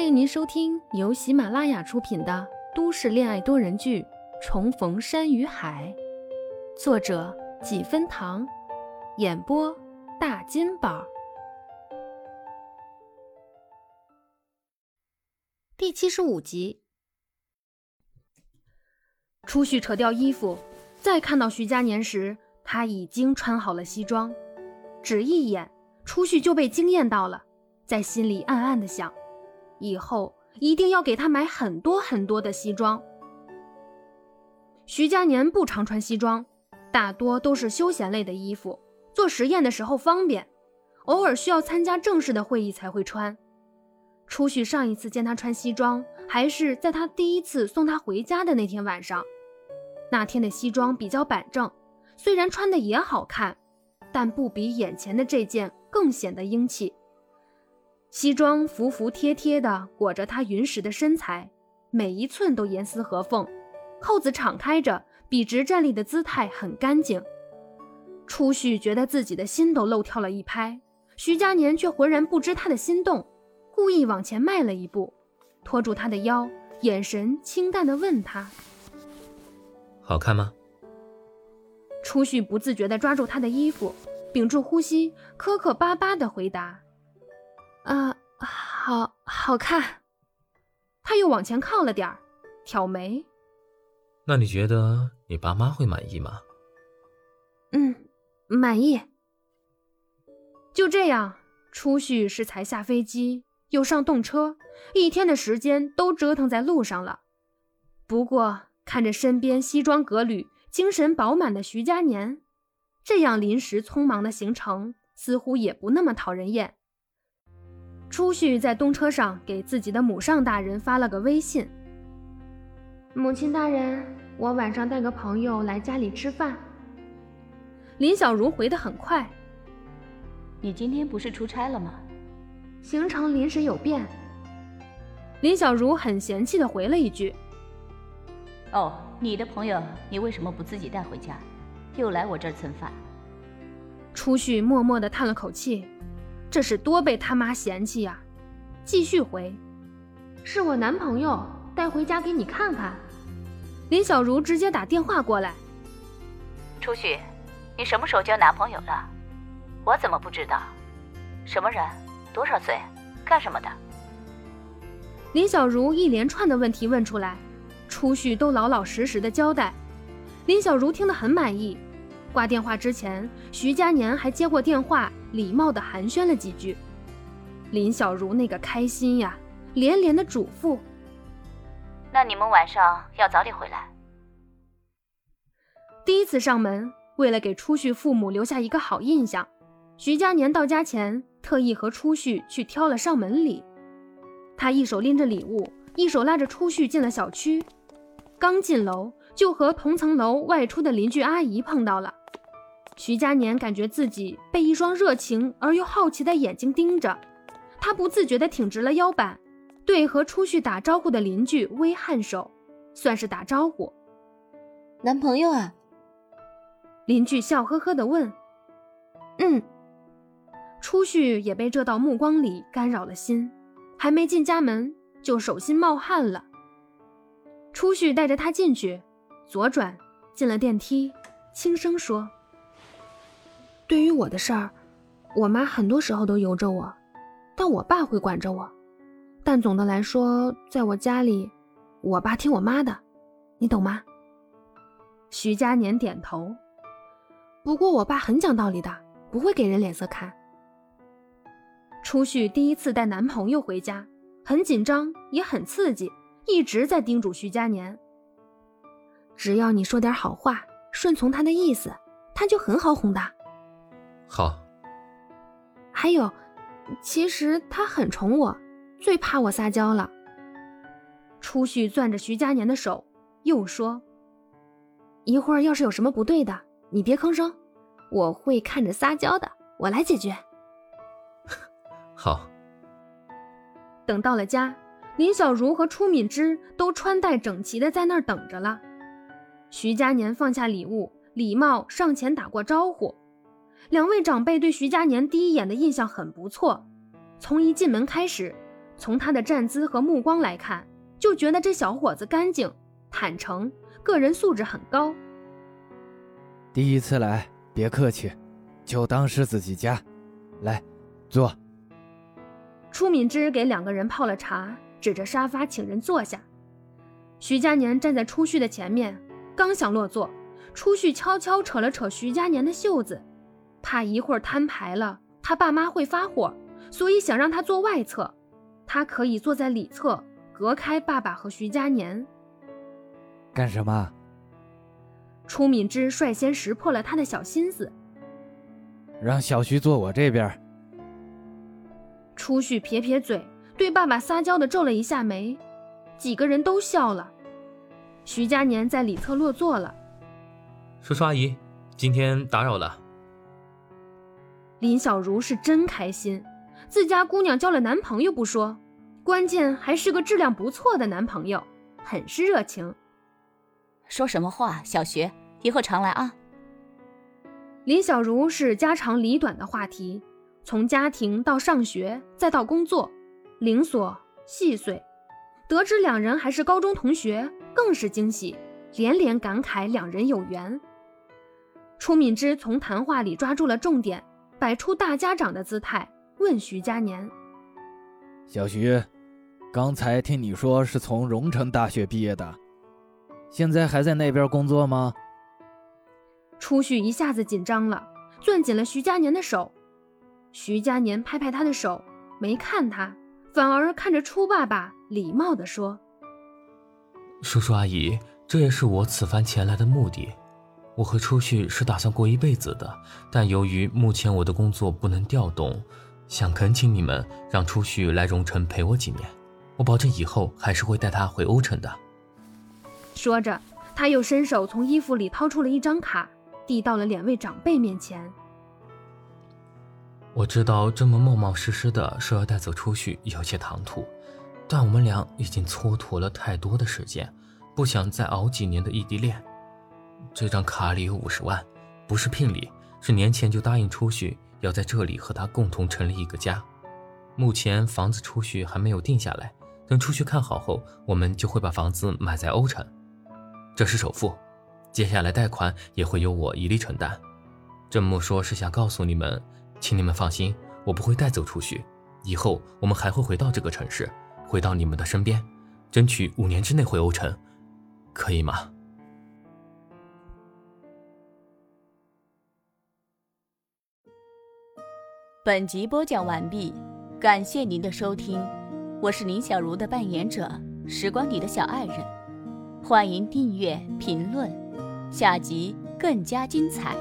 欢迎您收听由喜马拉雅出品的都市恋爱多人剧《重逢山与海》，作者几分糖，演播大金宝。第七十五集，初旭扯掉衣服，再看到徐佳年时，他已经穿好了西装，只一眼，初旭就被惊艳到了，在心里暗暗的想。以后一定要给他买很多很多的西装。徐佳年不常穿西装，大多都是休闲类的衣服，做实验的时候方便，偶尔需要参加正式的会议才会穿。初旭上一次见他穿西装，还是在他第一次送他回家的那天晚上。那天的西装比较板正，虽然穿的也好看，但不比眼前的这件更显得英气。西装服服帖帖地裹着她匀实的身材，每一寸都严丝合缝，扣子敞开着，笔直站立的姿态很干净。初旭觉得自己的心都漏跳了一拍，徐佳年却浑然不知他的心动，故意往前迈了一步，拖住他的腰，眼神清淡地问他：“好看吗？”初旭不自觉地抓住他的衣服，屏住呼吸，磕磕巴巴地回答。啊，好好看。他又往前靠了点儿，挑眉。那你觉得你爸妈会满意吗？嗯，满意。就这样，初旭是才下飞机，又上动车，一天的时间都折腾在路上了。不过看着身边西装革履、精神饱满的徐佳年，这样临时匆忙的行程似乎也不那么讨人厌。初旭在东车上给自己的母上大人发了个微信：“母亲大人，我晚上带个朋友来家里吃饭。”林小如回得很快：“你今天不是出差了吗？行程临时有变。”林小如很嫌弃地回了一句：“哦，你的朋友你为什么不自己带回家，又来我这儿蹭饭？”初旭默默地叹了口气。这是多被他妈嫌弃呀！继续回，是我男朋友带回家给你看看。林小茹直接打电话过来。初旭，你什么时候交男朋友了？我怎么不知道？什么人？多少岁？干什么的？林小茹一连串的问题问出来，初旭都老老实实的交代。林小茹听得很满意。挂电话之前，徐佳年还接过电话。礼貌地寒暄了几句，林小如那个开心呀，连连的嘱咐：“那你们晚上要早点回来。”第一次上门，为了给初旭父母留下一个好印象，徐佳年到家前特意和初旭去挑了上门礼。他一手拎着礼物，一手拉着初旭进了小区。刚进楼，就和同层楼外出的邻居阿姨碰到了。徐佳年感觉自己被一双热情而又好奇的眼睛盯着，他不自觉地挺直了腰板，对和出去打招呼的邻居微颔首，算是打招呼。男朋友啊？邻居笑呵呵地问。嗯。初旭也被这道目光里干扰了心，还没进家门就手心冒汗了。初旭带着他进去，左转进了电梯，轻声说。对于我的事儿，我妈很多时候都由着我，但我爸会管着我。但总的来说，在我家里，我爸听我妈的，你懂吗？徐佳年点头。不过我爸很讲道理的，不会给人脸色看。初旭第一次带男朋友回家，很紧张也很刺激，一直在叮嘱徐佳年：只要你说点好话，顺从他的意思，他就很好哄的。好，还有，其实他很宠我，最怕我撒娇了。初旭攥着徐佳年的手，又说：“一会儿要是有什么不对的，你别吭声，我会看着撒娇的，我来解决。”好。等到了家，林小茹和初敏之都穿戴整齐的在那儿等着了。徐佳年放下礼物，礼貌上前打过招呼。两位长辈对徐佳年第一眼的印象很不错，从一进门开始，从他的站姿和目光来看，就觉得这小伙子干净、坦诚，个人素质很高。第一次来，别客气，就当是自己家。来，坐。初敏之给两个人泡了茶，指着沙发请人坐下。徐佳年站在初旭的前面，刚想落座，初旭悄悄扯了扯徐佳年的袖子，怕一会儿摊牌了，他爸妈会发火，所以想让他坐外侧，他可以坐在里侧，隔开爸爸和徐佳年。干什么？初敏之率先识破了他的小心思，让小徐坐我这边。初旭撇撇嘴，对爸爸撒娇的皱了一下眉。几个人都笑了。徐佳年在里侧落座了。叔叔阿姨，今天打扰了。林小如是真开心，自家姑娘交了男朋友不说，关键还是个质量不错的男朋友，很是热情。说什么话，小学，以后常来啊。林小如是家长里短的话题，从家庭到上学，再到工作，零琐细碎。得知两人还是高中同学，更是惊喜，连连感慨两人有缘。初敏之从谈话里抓住了重点，摆出大家长的姿态，问徐佳年：“小徐，刚才听你说是从荣城大学毕业的，现在还在那边工作吗？”初旭一下子紧张了，攥紧了徐佳年的手。徐佳年拍拍他的手，没看他。反而看着初爸爸，礼貌地说：“叔叔阿姨，这也是我此番前来的目的。我和初旭是打算过一辈子的，但由于目前我的工作不能调动，想恳请你们让初旭来荣城陪我几年。我保证以后还是会带他回欧城的。”说着，他又伸手从衣服里掏出了一张卡，递到了两位长辈面前。我知道这么冒冒失失的说要带走初旭有些唐突，但我们俩已经蹉跎了太多的时间，不想再熬几年的异地恋。这张卡里有五十万，不是聘礼，是年前就答应出去要在这里和他共同成立一个家。目前房子出去还没有定下来，等出去看好后，我们就会把房子买在欧城。这是首付，接下来贷款也会由我一力承担。这么说，是想告诉你们。请你们放心，我不会带走储蓄。以后我们还会回到这个城市，回到你们的身边，争取五年之内回欧城，可以吗？本集播讲完毕，感谢您的收听，我是林小如的扮演者，时光里的小爱人，欢迎订阅评论，下集更加精彩。